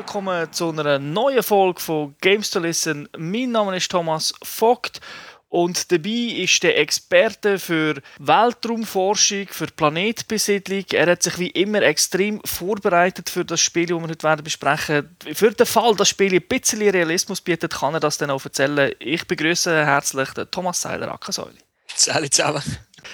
willkommen zu einer neuen Folge von Games to Listen. Mein Name ist Thomas Vogt und dabei ist der Experte für Weltraumforschung, für Planetbesiedlung. Er hat sich wie immer extrem vorbereitet für das Spiel, das wir heute werden besprechen Für den Fall, dass das Spiel ein bisschen Realismus bietet, kann er das dann auch erzählen. Ich begrüße herzlich den Thomas Seiler Ackersäule. Salut zusammen.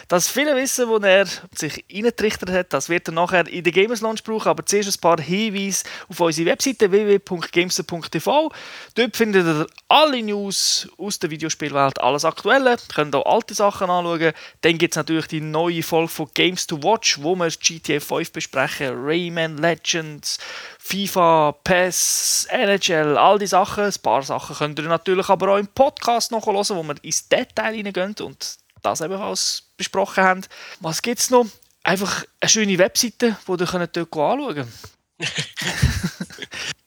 Das viele Wissen, das er sich reingetrichtert hat, das wird er nachher in der Gamers Launch brauchen. Aber zuerst ein paar Hinweise auf unsere Webseite www.gamester.tv. Dort findet ihr alle News aus der Videospielwelt, alles Aktuelle. Ihr könnt auch alte Sachen anschauen. Dann gibt es natürlich die neue Folge von Games to Watch, wo wir GTA 5 besprechen, Rayman Legends, FIFA, PES, NHL, all die Sachen. Ein paar Sachen könnt ihr natürlich aber auch im Podcast nachhören, wo wir ins Detail reingehen und das ebenfalls besprochen haben. Was gibt es noch? Einfach eine schöne Webseite, die ihr dort anschauen könnt.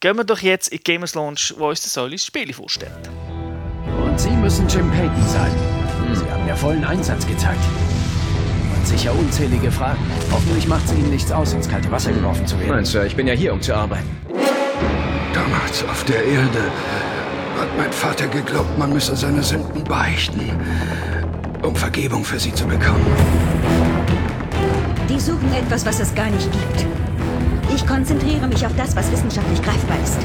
Gehen wir doch jetzt in die Gamers Launch, wo uns der Solis Spiele vorstellt. Und Sie müssen Jim Payton sein. Sie haben ja vollen Einsatz gezeigt. Und sicher unzählige Fragen. Hoffentlich macht es Ihnen nichts aus, ins kalte Wasser geworfen zu werden. Nein, Sir, ich bin ja hier, um zu arbeiten. Damals auf der Erde hat mein Vater geglaubt, man müsse seine Sünden beichten um Vergebung für sie zu bekommen. Die suchen etwas, was es gar nicht gibt. Ich konzentriere mich auf das, was wissenschaftlich greifbar ist.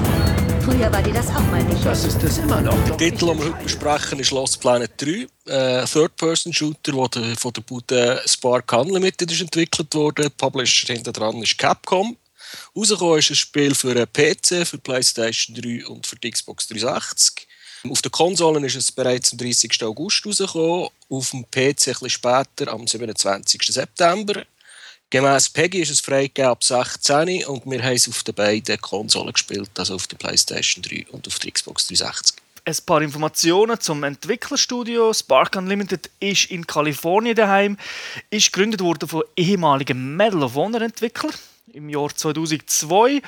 Früher war dir das auch mal nicht. Das ist es immer noch. Der Titel, den wir heute besprechen, ist Lost Planet 3. Ein Third-Person-Shooter, der von der Bude Spark Unlimited ist entwickelt wurde. Publisher hinter dran ist Capcom. Rausgekommen ist ein Spiel für PC, für PlayStation 3 und für die Xbox 360. Auf den Konsolen ist es bereits am 30. August rausgekommen, auf dem PC ein bisschen später, am 27. September. Gemäss Peggy ist es freigegeben ab 16 und wir haben es auf den beiden Konsolen gespielt, also auf der PlayStation 3 und auf der Xbox 360. Ein paar Informationen zum Entwicklerstudio. Spark Unlimited ist in Kalifornien daheim, ist gegründet worden von ehemaligen Medal of Honor Entwicklern im Jahr 2002,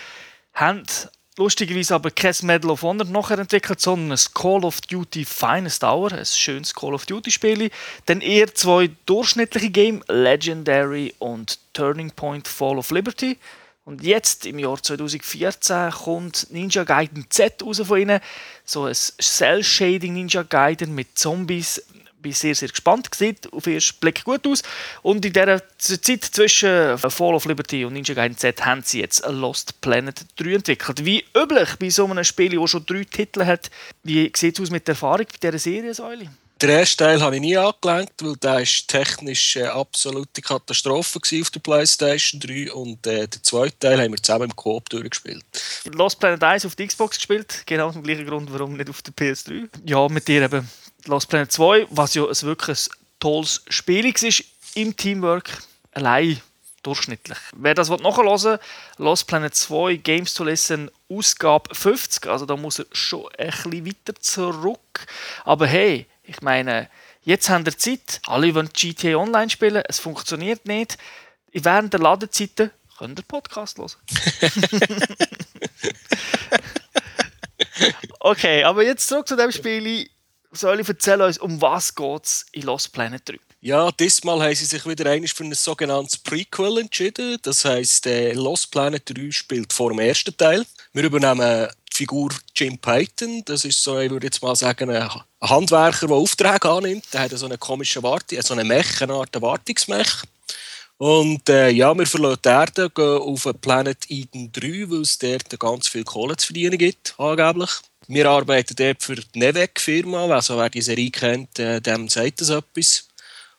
haben lustigerweise aber kein Medal of Honor nachher entwickelt, sondern ein Call of Duty Finest Hour, ein schönes Call of Duty Spiel. Dann eher zwei durchschnittliche Games, Legendary und Turning Point Fall of Liberty. Und jetzt, im Jahr 2014, kommt Ninja Gaiden Z raus von ihnen. So ein Cell-Shading Ninja Gaiden mit Zombies bin sehr, sehr gespannt. Sieht auf den ersten Blick gut aus. Und in der Zeit zwischen Fall of Liberty und Ninja Gaiden Z haben sie jetzt Lost Planet 3 entwickelt. Wie üblich bei so einem Spiel, das schon drei Titel hat, wie sieht es aus mit der Erfahrung bei dieser Serie, Säule? Den ersten Teil habe ich nie angelenkt, weil der war technisch eine absolute Katastrophe auf der PlayStation 3 und äh, den zweiten Teil haben wir zusammen im Coop durchgespielt. Lost Planet 1 auf der Xbox gespielt, genau aus dem gleichen Grund, warum nicht auf der PS3. Ja, mit dir eben Lost Planet 2, was ja ein wirklich ein tolles Spiel ist im Teamwork, allein durchschnittlich. Wer das nachhören will, Lost Planet 2 Games to Listen Ausgabe 50, also da muss er schon ein bisschen weiter zurück. Aber hey, ich meine, jetzt haben wir Zeit, alle wollen GTA Online spielen, es funktioniert nicht. Während der Ladezeiten könnt ihr Podcast hören. okay, aber jetzt zurück zu dem Spiel soll ich erzählen uns, um was es in Lost Planet 3? Ja, diesmal haben sie sich wieder einmal für ein sogenanntes Prequel entschieden. Das heisst, äh, Lost Planet 3 spielt vor dem ersten Teil. Wir übernehmen die Figur Jim Payton. Das ist so, ich würde jetzt mal sagen, ein Handwerker, der Aufträge annimmt. Der hat so eine komische Warte, so eine Mech, eine Art Wartungsmech. Und äh, ja, wir verlassen die Erde, gehen auf Planet Eden 3, weil es dort ganz viel Kohle zu verdienen gibt, angeblich. Wir arbeiten dort für die Nevec-Firma, also wer die Serie kennt, äh, dem sagt das etwas.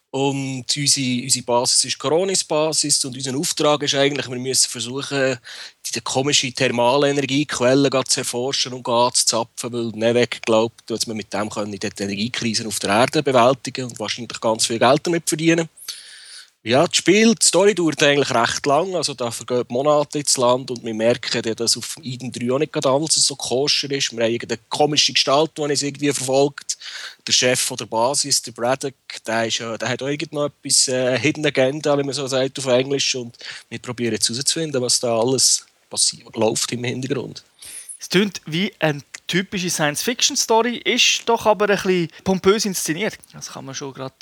Und unsere, unsere Basis ist Coronis-Basis und unser Auftrag ist eigentlich, wir müssen versuchen, die komische Thermalenergiequellen zu erforschen und anzuzapfen, weil Nevec glaubt, dass wir mit dem können die Energiekrisen auf der Erde bewältigen und wahrscheinlich ganz viel Geld damit verdienen. Ja, das Spiel, die Story dauert eigentlich recht lang, also da vergehen Monate ins Land und wir merken, dass auf Eden 3 auch nicht alles so koscher ist. Wir haben eine komische Gestalt, die uns irgendwie verfolgt. Der Chef von der Basis, der Braddock, der, ist, der hat auch noch etwas äh, Hidden Agenda, wie man so sagt auf Englisch und wir probieren jetzt herauszufinden, was da alles passiert, läuft im Hintergrund. Es klingt wie eine typische Science-Fiction-Story, ist doch aber ein bisschen pompös inszeniert. Das kann man schon gerade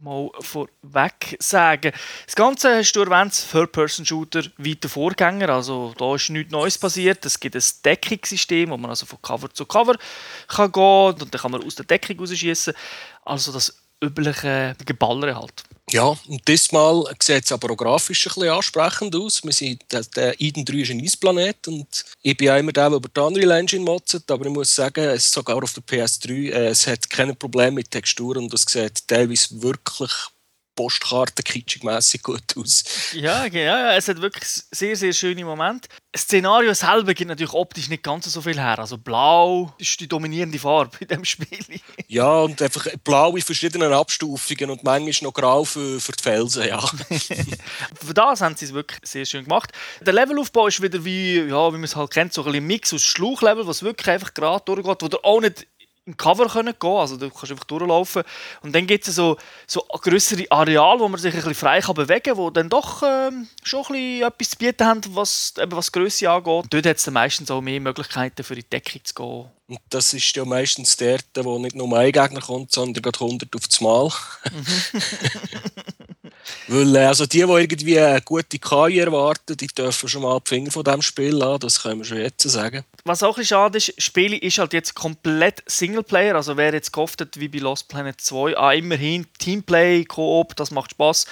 mal vorweg sagen. Das Ganze hast du erwähnt, Third-Person-Shooter wie der Vorgänger, also da ist nichts Neues passiert. Es gibt ein Deckungssystem, wo man also von Cover zu Cover kann gehen und dann kann man aus der Deckung rausschießen. Also das übliche Geballere halt. Ja, und diesmal sieht es aber auch grafisch ein bisschen ansprechend aus. Wir sind, der, Eden 3 ist ein Eisplanet und ich bin ja immer der, der über die Unreal Engine motzt, aber ich muss sagen, es sogar auf der PS3, äh, es hat keine Probleme mit Texturen und es sieht teilweise wirklich Postkarte kitschig gut aus. Ja, genau. Es hat wirklich sehr, sehr schöne Momente. Das Szenario selber gibt natürlich optisch nicht ganz so viel her. Also blau ist die dominierende Farbe in dem Spiel. Ja, und einfach blau in verschiedenen Abstufungen und manchmal noch grau für, für die Felsen, ja. für das haben sie es wirklich sehr schön gemacht. Der Levelaufbau ist wieder wie, ja, wie man es halt kennt, so ein Mix aus Schluchlevel, was wirklich einfach gerade durchgeht, wo du auch nicht im Cover können gehen also du kannst einfach durchlaufen und dann gibt es so, so größere Areale, wo man sich ein bisschen frei kann bewegen kann, wo dann doch ähm, schon ein bisschen etwas zu bieten haben, was, eben was Größe angeht. Dort hat es dann meistens auch mehr Möglichkeiten für die Deckung zu gehen. Und das ist ja meistens der, wo nicht nur ein Gegner kommt, sondern gerade 100 auf das Mal. Weil äh, also die, die irgendwie eine gute KI erwarten, die dürfen schon mal die Finger von diesem Spiel lassen, das können wir schon jetzt sagen. Was auch ein schade ist, das Spiel ist halt jetzt komplett Singleplayer, also wer jetzt gehofft hat, wie bei Lost Planet 2, ah, immerhin Teamplay, Koop, das macht Spaß.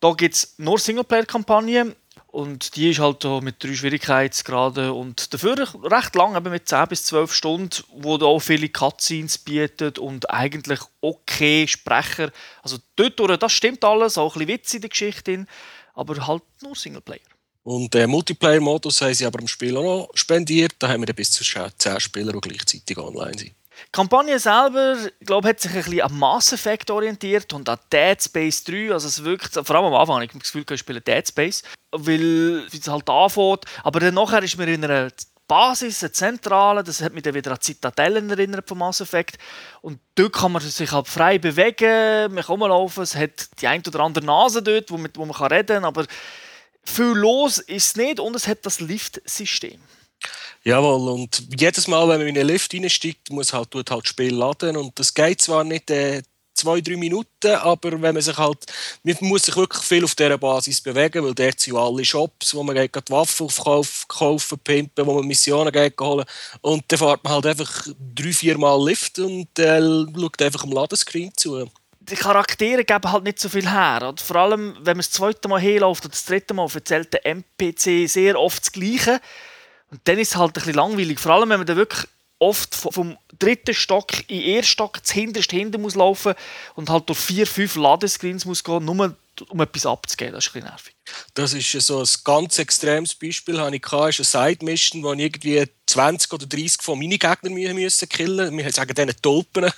Da gibt es nur Singleplayer-Kampagnen und die ist halt mit drei Schwierigkeitsgraden und dafür recht lang, eben mit 10 bis 12 Stunden, wo da auch viele Cutscenes bietet und eigentlich okay Sprecher. Also dort, das stimmt alles, auch ein bisschen Witz in der Geschichte, aber halt nur Singleplayer. Und den Multiplayer-Modus haben sie aber im Spiel auch noch spendiert. Da haben wir bis zu 10 Spieler, die gleichzeitig online sind. Die Kampagne selber, glaube hat sich ein bisschen am Mass Effect orientiert und an Dead Space 3. Also es wirkt, vor allem am Anfang, ich habe das Gefühl, ich spiele Dead Space, weil es halt anfängt. Aber dann nachher ist mir in einer Basis, eine Zentrale, das hat mich dann wieder an Zitadellen erinnert vom Mass Effect. Und dort kann man sich halt frei bewegen, man kann rumlaufen, es hat die ein oder andere Nase dort, wo man, wo man kann reden kann, aber viel los ist es nicht und es hat das Lift-System. Jawohl, und jedes Mal, wenn man in einen Lift reinsteigt, muss halt, tut halt das Spiel laden. Und das geht zwar nicht äh, zwei, drei Minuten, aber wenn man sich halt, man muss sich wirklich viel auf dieser Basis bewegen, weil dort sind ja alle Shops, wo man geht, Waffen aufkaufen, kaufen, pimpen, wo man Missionen geht holen. Und dann fährt man halt einfach drei, vier Mal Lift und äh, schaut einfach am Ladescreen zu die Charaktere geben halt nicht so viel her. Und vor allem, wenn man das zweite Mal herläuft oder das dritte Mal, erzählt der NPC sehr oft das Gleiche. Und dann ist es halt ein bisschen langweilig. Vor allem, wenn man dann wirklich oft vom dritten Stock in den ersten Stock zu hinterst hinten muss laufen und halt durch vier, fünf Ladescreens muss gehen, nur um etwas abzugeben. Das ist ein bisschen nervig. Das ist so ein ganz extremes Beispiel, das ich hatte, ist eine Side-Mission, wo ich irgendwie 20 oder 30 von meinen Gegnern müssen killen Wir sagen denen Tulpen.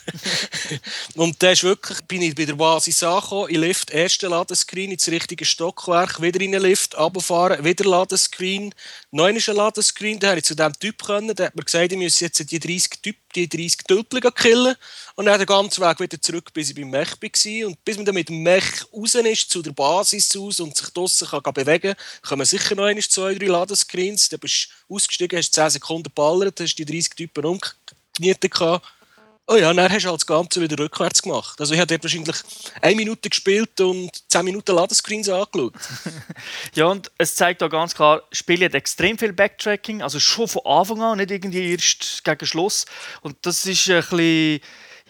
und da ist wirklich, bin ich bei der Basis angekommen, ich Lift, erste Ladescreen ins richtige Stockwerk, wieder in den Lift, runterfahren, wieder Ladescreen, noch ein Ladescreen, da habe ich zu diesem Typ können, der hat mir gesagt, ich müsse jetzt die 30 Typ, die 30 Tulpen killen und dann den ganzen Weg wieder zurück, bis ich beim Mech war. Und bis man dann mit dem Mech raus ist, zu der Basis aus und sich draussen kann bewegen kann, kommen sicher noch einmal zwei, drei Ladescreens. Dann bist du ausgestiegen, hast 10 Sekunden geballert, hast die 30 Typen umgenietet Oh ja, dann hast du halt das Ganze wieder rückwärts gemacht. Also ich habe dort wahrscheinlich eine Minute gespielt und 10 Minuten Ladescreens angeschaut. ja, und es zeigt auch ganz klar, das Spiel hat extrem viel Backtracking, also schon von Anfang an, nicht irgendwie erst gegen Schluss. Und das ist ein bisschen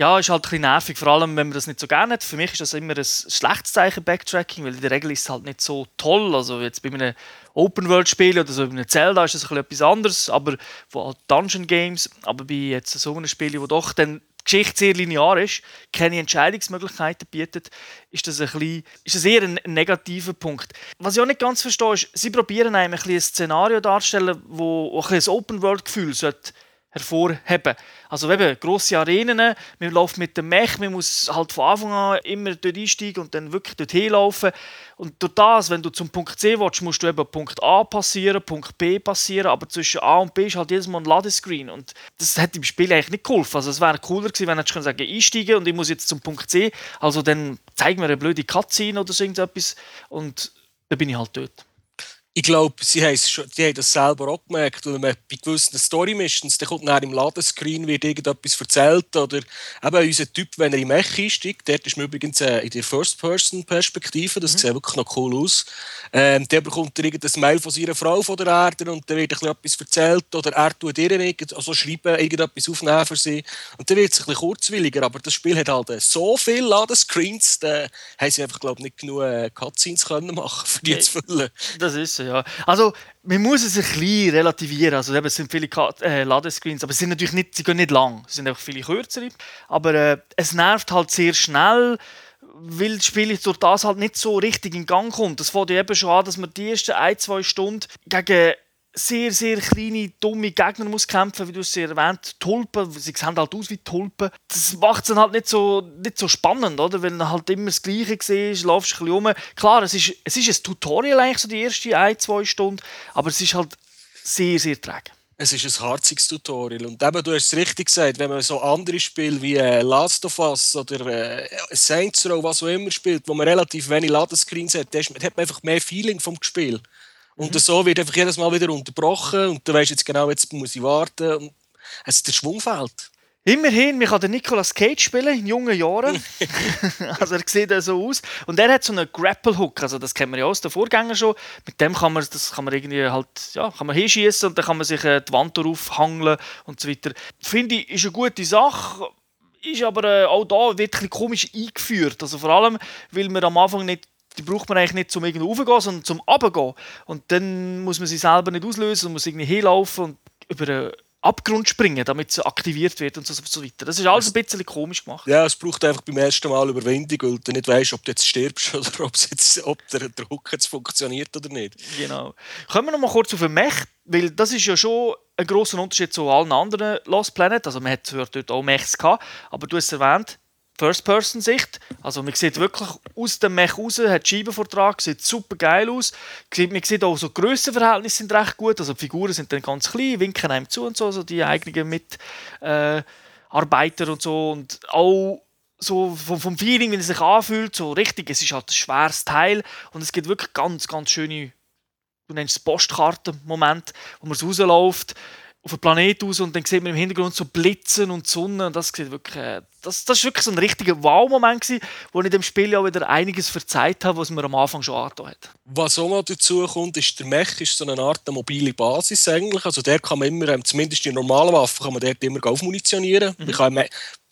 ja, ist halt ein bisschen nervig, vor allem wenn man das nicht so gerne hat. Für mich ist das immer ein schlechtes Zeichen, Backtracking, weil in der Regel ist es halt nicht so toll. Also jetzt bei einem Open-World-Spiel oder so bei einem Zelda ist das etwas anderes, aber von halt Dungeon Games, aber bei jetzt so einem Spiel, wo doch dann die Geschichte sehr linear ist, keine Entscheidungsmöglichkeiten bietet, ist das, ein bisschen, ist das eher ein negativer Punkt. Was ich auch nicht ganz verstehe, ist, sie probieren einem ein, ein Szenario darzustellen, wo ein, ein Open-World-Gefühl sollte hervorheben. Also eben grosse Arenen, man läuft mit dem Mech, man muss halt von Anfang an immer dort einsteigen und dann wirklich dort hinlaufen. Und durch das, wenn du zum Punkt C willst, musst du eben Punkt A passieren, Punkt B passieren, aber zwischen A und B ist halt jedes Mal ein Ladescreen und das hätte im Spiel eigentlich nicht geholfen. Also es wäre cooler gewesen, wenn du sagen einsteigen und ich muss jetzt zum Punkt C, also dann zeig mir eine blöde Cutscene oder so irgendetwas und dann bin ich halt dort. Ich glaube, sie haben, schon, die haben das selber auch gemerkt, man bei gewissen Story-Missions, dann kommt nachher im Ladescreen wird irgendetwas erzählt oder eben unser Typ, wenn er im Mech einsteigt, dort ist man übrigens äh, in der First-Person-Perspektive, das mhm. sieht wirklich noch cool aus, ähm, der bekommt er irgendein Mail von seiner Frau von der Erde und dann wird etwas erzählt oder er tut ihr irgend, also schreiben, irgendetwas aufnehmen für sie und dann wird es ein bisschen kurzwilliger, aber das Spiel hat halt so viele Ladescreens, da haben sie einfach, glaube ich, nicht genug äh, Cutscenes können machen, für die zu füllen. Das ist so, ja. Also, man muss es ein bisschen relativieren. Also, eben, es sind viele äh, Ladescreens, aber sie sind natürlich nicht, sie gehen nicht lang. Es sind einfach viele kürzere. Aber äh, es nervt halt sehr schnell, weil das Spiel durch das halt nicht so richtig in Gang kommt. Das fängt ja eben schon an, dass man die ersten ein, zwei Stunden gegen sehr, sehr kleine, dumme Gegner muss kämpfen, wie du es erwähnt Tulpen, sie sehen halt aus wie Tulpen. Das macht es dann halt nicht so, nicht so spannend, oder? Weil dann halt immer das Gleiche siehst, laufst ein bisschen rum. Klar, es ist, es ist ein Tutorial eigentlich, so die ersten ein, zwei Stunden, aber es ist halt sehr, sehr träge. Es ist ein harziges Tutorial. Und eben, du hast es richtig gesagt, wenn man so andere Spiele wie äh, Last of Us oder äh, Saints Row, was auch immer spielt, wo man relativ wenig Ladescreens hat, hat man einfach mehr Feeling vom Spiel. Und mhm. so wird einfach jedes Mal wieder unterbrochen und du weißt jetzt genau, jetzt muss ich warten. Und also der Schwung fehlt. Immerhin, man kann den Nicolas Cage spielen in jungen Jahren. also er sieht so aus. Und er hat so einen Grapple Hook, also das kennen wir ja aus den Vorgängern schon. Mit dem kann man, das kann man irgendwie halt, ja, kann man hinschießen und dann kann man sich äh, die Wand darauf hangeln und so weiter. Finde ich, ist eine gute Sache. Ist aber äh, auch da wirklich komisch eingeführt. Also vor allem, weil man am Anfang nicht die braucht man eigentlich nicht zum irgendwie raufgehen, sondern zum runtergehen. Und dann muss man sie selber nicht auslösen und muss irgendwie hinlaufen und über einen Abgrund springen, damit sie aktiviert wird und so, so weiter. Das ist alles ein bisschen komisch gemacht. Ja, es braucht einfach beim ersten Mal Überwindung, weil du nicht weißt, ob du jetzt stirbst oder ob, jetzt, ob der, Hook jetzt funktioniert oder nicht. Genau. Kommen wir noch mal kurz auf den Mech, weil das ist ja schon ein grosser Unterschied zu allen anderen Lost Planet. Also man hat dort auch Mechs gehabt, aber du hast es erwähnt, First-Person-Sicht. Also man sieht wirklich aus dem Mech raus, hat Scheibenvortrag, sieht super geil aus. Man sieht auch so Grössenverhältnisse sind recht gut, also die Figuren sind dann ganz klein, winken einem zu und so, also die eigenen Mitarbeiter äh, und so und auch so vom, vom Feeling, wie es sich anfühlt, so richtig, es ist halt ein schweres Teil und es gibt wirklich ganz, ganz schöne, du nennst es Postkarten-Moment, wo man rausläuft auf den Planet aus und dann sieht man im Hintergrund so Blitzen und Sonne und das sieht wirklich, äh, das, das ist wirklich so ein richtiger Wow-Moment gewesen, wo ich dem Spiel ja wieder einiges verzeiht habe, was mir am Anfang schon angetan hat. Was auch noch dazu kommt, ist, der Mech ist so eine Art mobile Basis eigentlich, also der kann man immer, ähm, zumindest die normalen Waffen, kann man dort immer aufmunitionieren. Mhm. Man kann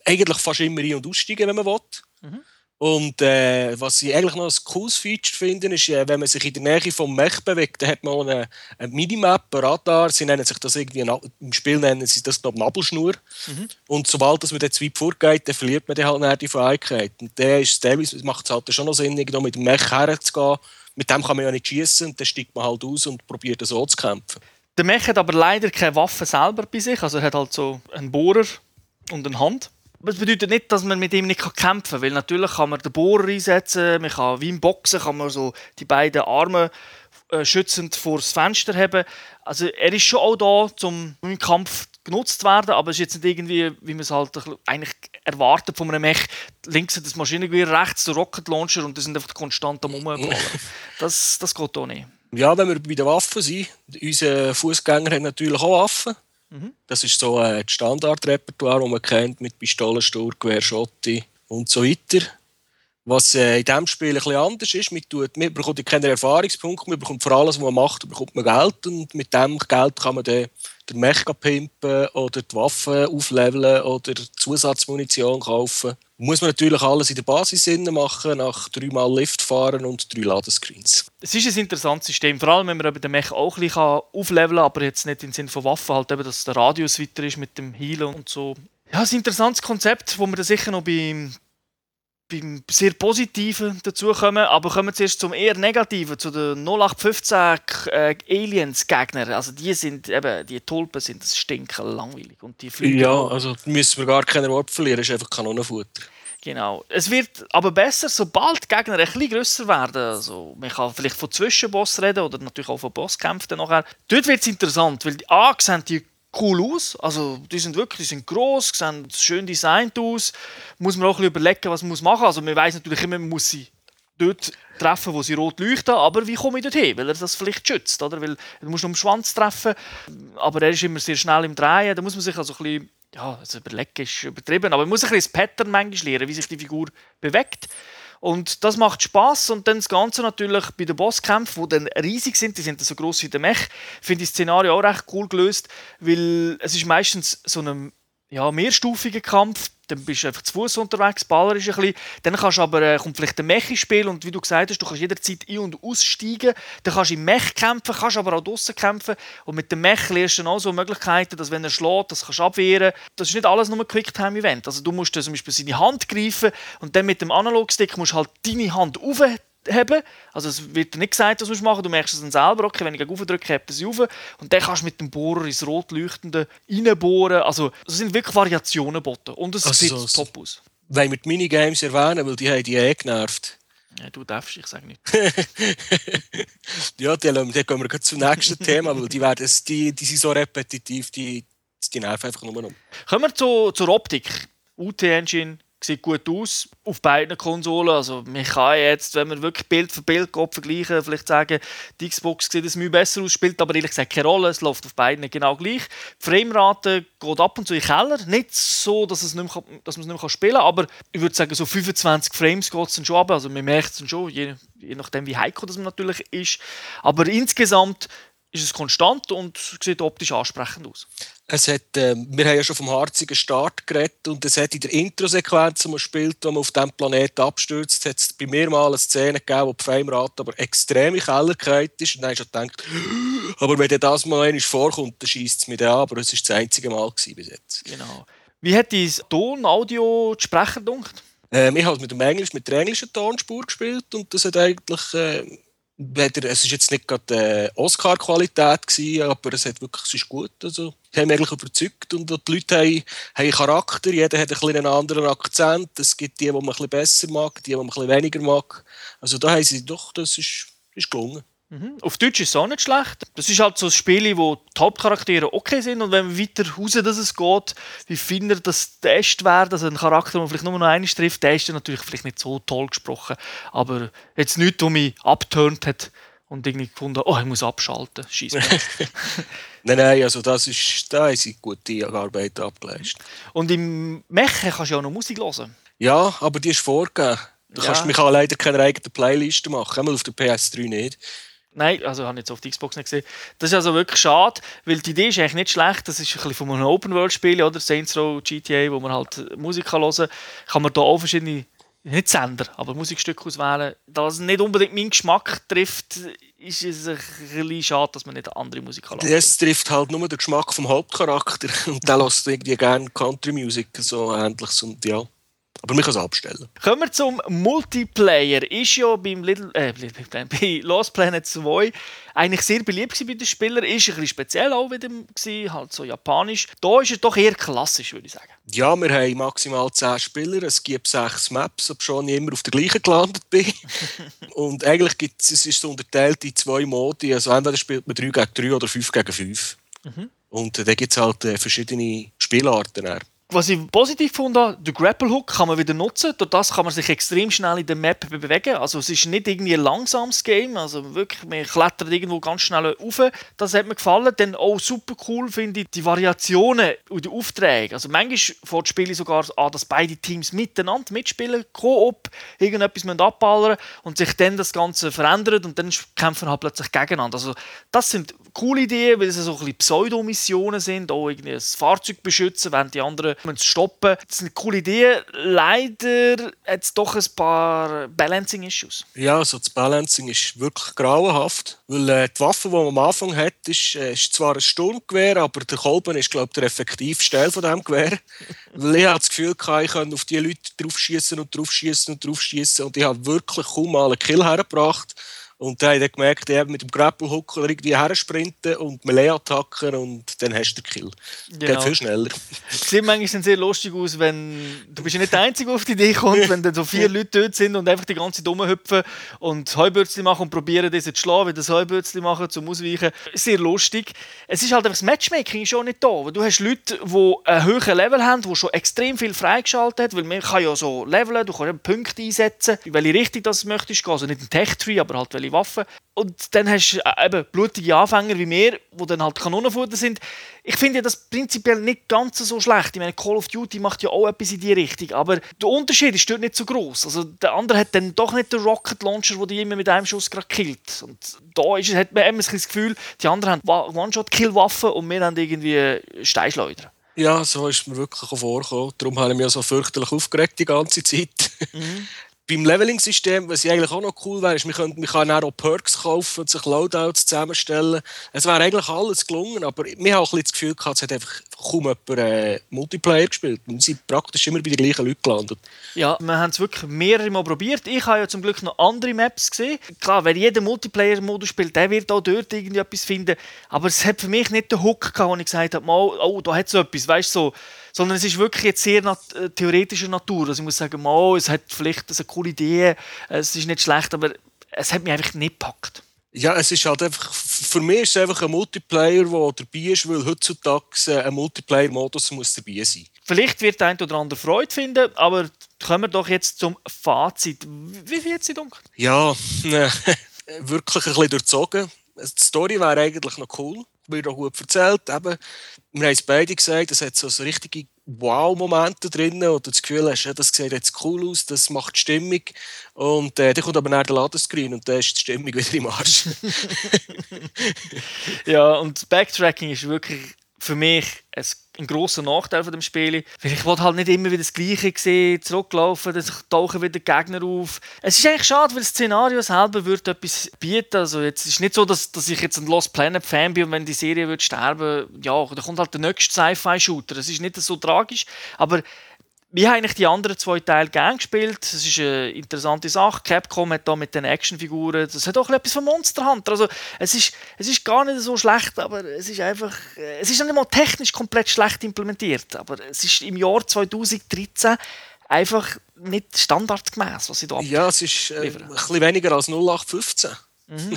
eigentlich fast immer ein- und aussteigen, wenn man will. Mhm. Und äh, was ich eigentlich noch ein cooles Feature finde, ist, äh, wenn man sich in der Nähe vom Mech bewegt, dann hat man eine, eine Minimap, ein Radar. Sie nennen sich das irgendwie, im Spiel nennen sie das noch Nabelschnur. Mhm. Und sobald dass man dort zu weit vorgeht, dann verliert man dann halt die Fähigkeit. Und der ist teilweise macht es halt schon noch Sinn, mit dem Mech herzugehen. Mit dem kann man ja nicht schießen und dann steigt man halt aus und probiert so zu kämpfen. Der Mech hat aber leider keine Waffe selber bei sich. Also er hat halt so einen Bohrer und eine Hand. Das bedeutet nicht, dass man mit ihm nicht kämpfen kann, weil natürlich kann man den Bohrer einsetzen, man kann wie im Boxen kann man so die beiden Arme äh, schützend vor das Fenster haben. Also er ist schon auch da, um im Kampf genutzt zu werden, aber es ist jetzt nicht irgendwie, wie man es halt eigentlich erwartet von einem Mech, links das Maschinengewehr, rechts der Rocket Launcher und das sind einfach konstant am Rumballen. das, das geht auch nicht. Ja, wenn wir bei den Waffen sind, unsere Fußgänger haben natürlich auch Waffen. Mhm. Das ist so äh, das Standardrepertoire, das man kennt mit Pistolen, Sturmgewehr, Schotti und so weiter. Was äh, in diesem Spiel ein bisschen anders ist, man, tut, man bekommt keine Erfahrungspunkte, man bekommt für alles, was man macht, bekommt man Geld und mit dem Geld kann man dann den Mech pimpen oder die Waffen aufleveln oder Zusatzmunition kaufen. Muss man natürlich alles in der Basis machen, nach dreimal Lift fahren und drei Ladescreens. Es ist ein interessantes System, vor allem wenn man den Mech auch ein bisschen aufleveln kann, aber jetzt nicht im Sinne von Waffen, halt eben, dass der Radius weiter ist mit dem Healen und so. Ja, ein interessantes Konzept, wo man dann sicher noch beim beim sehr Positiven dazukommen, aber kommen wir zuerst zum eher Negativen, zu den 0815 äh, Aliens-Gegner. Also die sind eben, die Tulpen sind das stinken langweilig und die fliegen. Ja, also müssen wir gar keine Worte verlieren, ist einfach Kanonenfutter. Genau. Es wird aber besser, sobald die Gegner ein bisschen grösser werden. Also, man kann vielleicht von Zwischenboss reden oder natürlich auch von Bosskämpfen nachher. Dort wird es interessant, weil die A sehen die cool aus. Also die sind wirklich, die sind groß, sehen schön designt aus. Muss man auch ein überlegen, was man machen muss. Also man weiß natürlich immer, man muss sie dort treffen, wo sie rot leuchten, aber wie komme ich dorthin? Weil er das vielleicht schützt, oder? Weil du musst nur am Schwanz treffen, aber er ist immer sehr schnell im Drehen, da muss man sich also ein bisschen ja, also überlegen ist übertrieben, aber man muss ein bisschen das Pattern manchmal lernen, wie sich die Figur bewegt. Und das macht Spaß und dann das Ganze natürlich bei den Bosskämpfen, die dann riesig sind, die sind so groß wie der Mech, finde ich das Szenario auch recht cool gelöst, weil es ist meistens so ein ja, mehrstufiger Kampf, dann bist du einfach zu Fuß unterwegs, Baller ist ein bisschen. Dann kannst du aber, äh, kommt vielleicht ein Mech ins Spiel und wie du gesagt hast, du kannst jederzeit ein- und aussteigen. Dann kannst du im Mech kämpfen, kannst aber auch draußen kämpfen. Und mit dem Mech lernst du dann auch so Möglichkeiten, dass wenn er schlägt, das kannst du abwehren. Das ist nicht alles nur ein Quicktime-Event. Also du musst dann zum Beispiel seine Hand greifen und dann mit dem Analogstick musst du halt deine Hand aufheben haben. Also es wird nicht gesagt, was du machen musst. Du merkst es dann selber, okay, wenn ich gegen drücke, hebt sie auf. Und dann kannst du mit dem Bohrer ins rot leuchtende reinbohren. Also es sind wirklich Variationen geboten. Und es Also sieht so- top aus. Wollen wir die Minigames erwähnen, weil die haben die eh genervt. Ja, du darfst, ich sage nicht. ja, dann gehen wir zum nächsten Thema, weil die, werden, die, die sind so repetitiv, die, die nerven einfach nur noch. Kommen wir zu, zur Optik. UT-Engine sieht gut aus auf beiden Konsolen. Also man kann jetzt, wenn man wirklich Bild für Bild geht, vergleichen, vielleicht sagen, die Xbox sieht es mir besser aus, spielt aber ehrlich gesagt keine Rolle. Es läuft auf beiden genau gleich. Die Framerate geht ab und zu in den Keller. Nicht so, dass, es nicht mehr, dass man es nicht mehr spielen kann, aber ich würde sagen, so 25 Frames geht es dann schon ab. Also man merkt es dann schon, je, je nachdem wie heikel das man natürlich ist. Aber insgesamt ist es konstant und sieht optisch ansprechend aus. Es hat, ähm, wir haben ja schon vom harzigen Start geredet und es hat in der Introsequenz, die man spielt, wo man auf diesem Planeten abstürzt, hat es bei mir mal eine Szene gegeben, wo die Framerate aber extrem in Keller ist. Und dann hast du gedacht, aber wenn dir das mal einmal vorkommt, dann schießt es mich an. Aber es war das einzige Mal bis jetzt. Genau. Wie hat dein Ton, Audio, die Sprecher gedacht? Ähm, ich habe mit, dem Englisch, mit der englischen Tonspur gespielt und das hat eigentlich. Äh, weder, es ist jetzt nicht gerade äh, Oscar-Qualität aber es hat wirklich, es ist gut. Also, die haben eigentlich überzeugt und die Leute haben, haben Charakter, jeder hat ein einen anderen Akzent. Es gibt die, die man ein bisschen besser mag, die, die man ein bisschen weniger mag. Also da haben sie doch, das ist, ist gelungen. Mhm. Auf Deutsch ist es auch nicht schlecht. Das ist halt so ein Spiel, wo die Hauptcharaktere okay sind und wenn man weiter raus, dass es geht, wie feiner das Test wäre, dass ein Charakter, man vielleicht nur noch einmal trifft, der ist dann natürlich vielleicht nicht so toll gesprochen. Aber jetzt nichts, was mich abturnt hat und irgendwie gefunden, oh, ich muss abschalten. Scheiße. Nein, nein, also das ist, da haben sie gute Arbeit abgeleistet. und im Mechen kannst du ja auch noch Musik hören. Ja, aber die ist vorgegeben. Du Ja. kannst, kann leider keine eigene Playliste machen, einmal auf der PS3 nicht. Nein, also habe ich jetzt auf der Xbox nicht gesehen. Das ist also wirklich schade, weil die Idee ist eigentlich nicht schlecht. Das ist ein bisschen von einem Open-World-Spiel, oder? Saints Row, GTA, wo man halt Musik kann hören kann. Kann man da auch verschiedene, nicht Sender, aber Musikstücke auswählen. Da es nicht unbedingt meinen Geschmack trifft, ist es ein bisschen schade, dass man nicht andere Musik kann hören Es trifft halt nur den Geschmack vom Hauptcharakter und der lässt irgendwie gerne Country Music, so ähnliches und ja. Aber man kann es abstellen. Kommen wir zum Multiplayer. Ist ja beim Little, äh, bei Lost Planet 2 eigentlich sehr beliebt bei den Spielern. Ist ein bisschen speziell auch wieder gewesen, halt so japanisch. Da ist es doch eher klassisch, würde ich sagen. Ja, wir haben maximal 10 Spieler, es gibt 6 Maps, obwohl ich immer auf der gleichen gelandet bin. und eigentlich gibt es, es ist so unterteilt in zwei Modi, also entweder spielt man 3 gegen 3 oder 5 gegen 5. Und äh, da gibt es halt äh, verschiedene Spielarten. Was ich positiv fand, der Grapple Hook kann man wieder nutzen. Durch das kann man sich extrem schnell in der Map bewegen. Also es ist nicht irgendwie ein langsames Game. Also wirklich, man klettert irgendwo ganz schnell rauf. Das hat mir gefallen. Dann auch super cool finde ich die Variationen und die Aufträge. Also manchmal fährt das Spiel sogar an, dass beide Teams miteinander mitspielen, Koop, irgendetwas abballern und sich dann das Ganze verändert und dann kämpfen halt plötzlich gegeneinander. Also das sind coole Ideen, weil es so ein bisschen Pseudo-Missionen sind, auch irgendwie ein Fahrzeug beschützen, während die anderen müssen stoppen. Das sind coole Ideen. Leider hat es doch ein paar Balancing-Issues. Ja, also das Balancing ist wirklich grauenhaft, weil äh, die Waffe, die man am Anfang hat, ist, äh, ist zwar ein Sturmgewehr, aber der Kolben ist, glaube ich, der effektivste Teil von diesem Gewehr. weil ich das Gefühl, ich kann auf die Leute draufschießen und draufschießen und draufschießen und ich habe wirklich kaum mal einen Kill hergebracht. Und dann habe ich gemerkt, ich mit dem Grapple-Hook irgendwie her sprinten und Melee-Attacken und dann hast du den Kill. Genau. Geht viel schneller. Sieht manchmal sehr lustig aus, wenn du bist ja nicht der Einzige, der auf die Idee kommt, wenn dann so vier Leute dort sind und einfach die ganze Dumme hüpfen und Heubürzli machen und probieren, das zu schlagen, wie das Heubürzli machen, zum Ausweichen. Sehr lustig. Es ist halt einfach das Matchmaking auch nicht da. Du hast Leute, die einen höheren Level haben, die schon extrem viel freigeschaltet haben, weil man kann ja so leveln, du kannst Punkte einsetzen, welche Richtung das möchtest gehen. Also nicht ein Tech-Tree, aber halt welche Waffen. Und dann hast du äh, eben blutige Anfänger wie mir, die dann halt Kanonenfutter sind. Ich finde das prinzipiell nicht ganz so schlecht. Ich meine, Call of Duty macht ja auch etwas in die Richtung, aber der Unterschied ist dort nicht so groß. Also der andere hat dann doch nicht den Rocket Launcher, der die immer mit einem Schuss gerade killt. Und da ist, hat man immer das Gefühl, die anderen haben One-Shot-Kill-Waffen und wir haben irgendwie Steinschleuder. Ja, so ist mir wirklich auch vorgekommen. Darum habe ich mich so fürchterlich aufgeregt die ganze Zeit. Mhm beim Leveling-System, was eigentlich auch noch cool wäre, ist, man, könnte, man kann auch Perks kaufen und sich Loadouts zusammenstellen. Es wäre eigentlich alles gelungen, aber wir haben auch ein das Gefühl gehabt, es hat einfach kaum jemand äh, Multiplayer gespielt. Wir sind praktisch immer bei den gleichen Leuten gelandet. Ja, wir haben es wirklich mehrere Mal probiert. Ich habe ja zum Glück noch andere Maps gesehen. Klar, wer jeden Multiplayer-Modus spielt, der wird auch dort irgendwie etwas finden. Aber es hat für mich nicht den Hook gehabt, wo ich gesagt habe, oh, da hat es etwas, weißt so sondern es ist wirklich jetzt sehr nat äh, theoretischer Natur. Also ich muss sagen, mal, es hat vielleicht eine coole Idee, es ist nicht schlecht, aber es hat mich einfach nicht gepackt. Ja, es ist halt einfach, für mich ist es einfach ein Multiplayer, der dabei ist, weil heutzutage äh, ein Multiplayer-Modus muss dabei sein. Vielleicht wird der ein oder andere Freude finden, aber kommen wir doch jetzt zum Fazit. Wie viel hat Sie dunkel? Ja, wirklich ein bisschen durchzogen. Die Story wäre eigentlich noch cool wird auch gut erzählt. Eben, wir haben es beide gesagt, es hat so, so richtige Wow-Momente drin, du das Gefühl hast, ja, das sieht jetzt cool aus, das macht Stimmung. Und äh, dann kommt aber nach der Ladescreen und dann ist die Stimmung wieder im Arsch. ja, und Backtracking ist wirklich für mich ein, ein grosser Nachteil von dem Spiel. Weil ich wollte halt nicht immer wieder das Gleiche sehen, zurücklaufen, dann tauchen wieder Gegner auf. Es ist eigentlich schade, weil das Szenario selber würde etwas bieten. Also jetzt ist nicht so, dass, dass ich jetzt ein Lost Planet Fan bin und wenn die Serie wird sterben, ja, da kommt halt der nächste Sci-Fi-Shooter. Das ist nicht so tragisch, aber wir haben eigentlich die anderen zwei Teile gern gespielt. Das ist eine interessante Sache. Capcom hat da mit den Actionfiguren, das hat auch etwas von Monster Hunter. Also es ist, es ist gar nicht so schlecht, aber es ist einfach, es ist nicht mal technisch komplett schlecht implementiert. Aber es ist im Jahr 2013 einfach nicht standardgemäß, was sie da Ja, es ist äh, ein bisschen weniger als 0815. Mhm.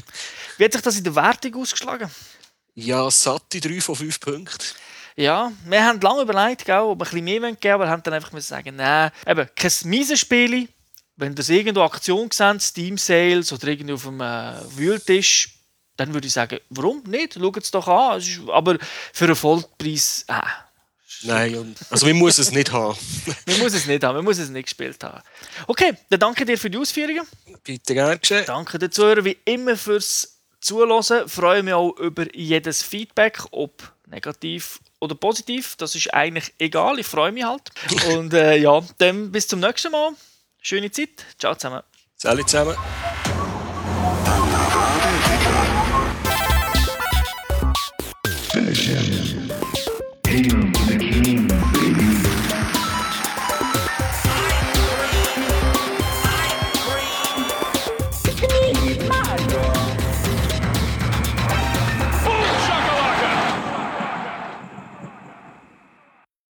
Wie hat sich das in der Wertung ausgeschlagen? Ja, satte 3 von 5 Punkten. Ja, wir haben lange überlegt, gell, ob wir ein bisschen mehr geben wollen, aber haben dann einfach sagen, nein, eben, kein mieses Spiel. Wenn das irgendwo Aktion seht, Steam Sales oder irgendwie auf einem äh, Wühltisch, dann würde ich sagen, warum nicht? Schaut es doch an. Aber für einen Vollpreis, äh, Nein, also man muss es nicht haben. man muss es nicht haben, man muss es nicht gespielt haben. Okay, dann danke dir für die Ausführungen. Bitte gerne geschehen. Danke den Zuhörern wie immer fürs Zuhören. Freue mich auch über jedes Feedback, ob negativ oder positiv, das ist eigentlich egal, ich freue mich halt. Und äh, ja, dann bis zum nächsten Mal. Schöne Zeit. Ciao zusammen. Salut zusammen.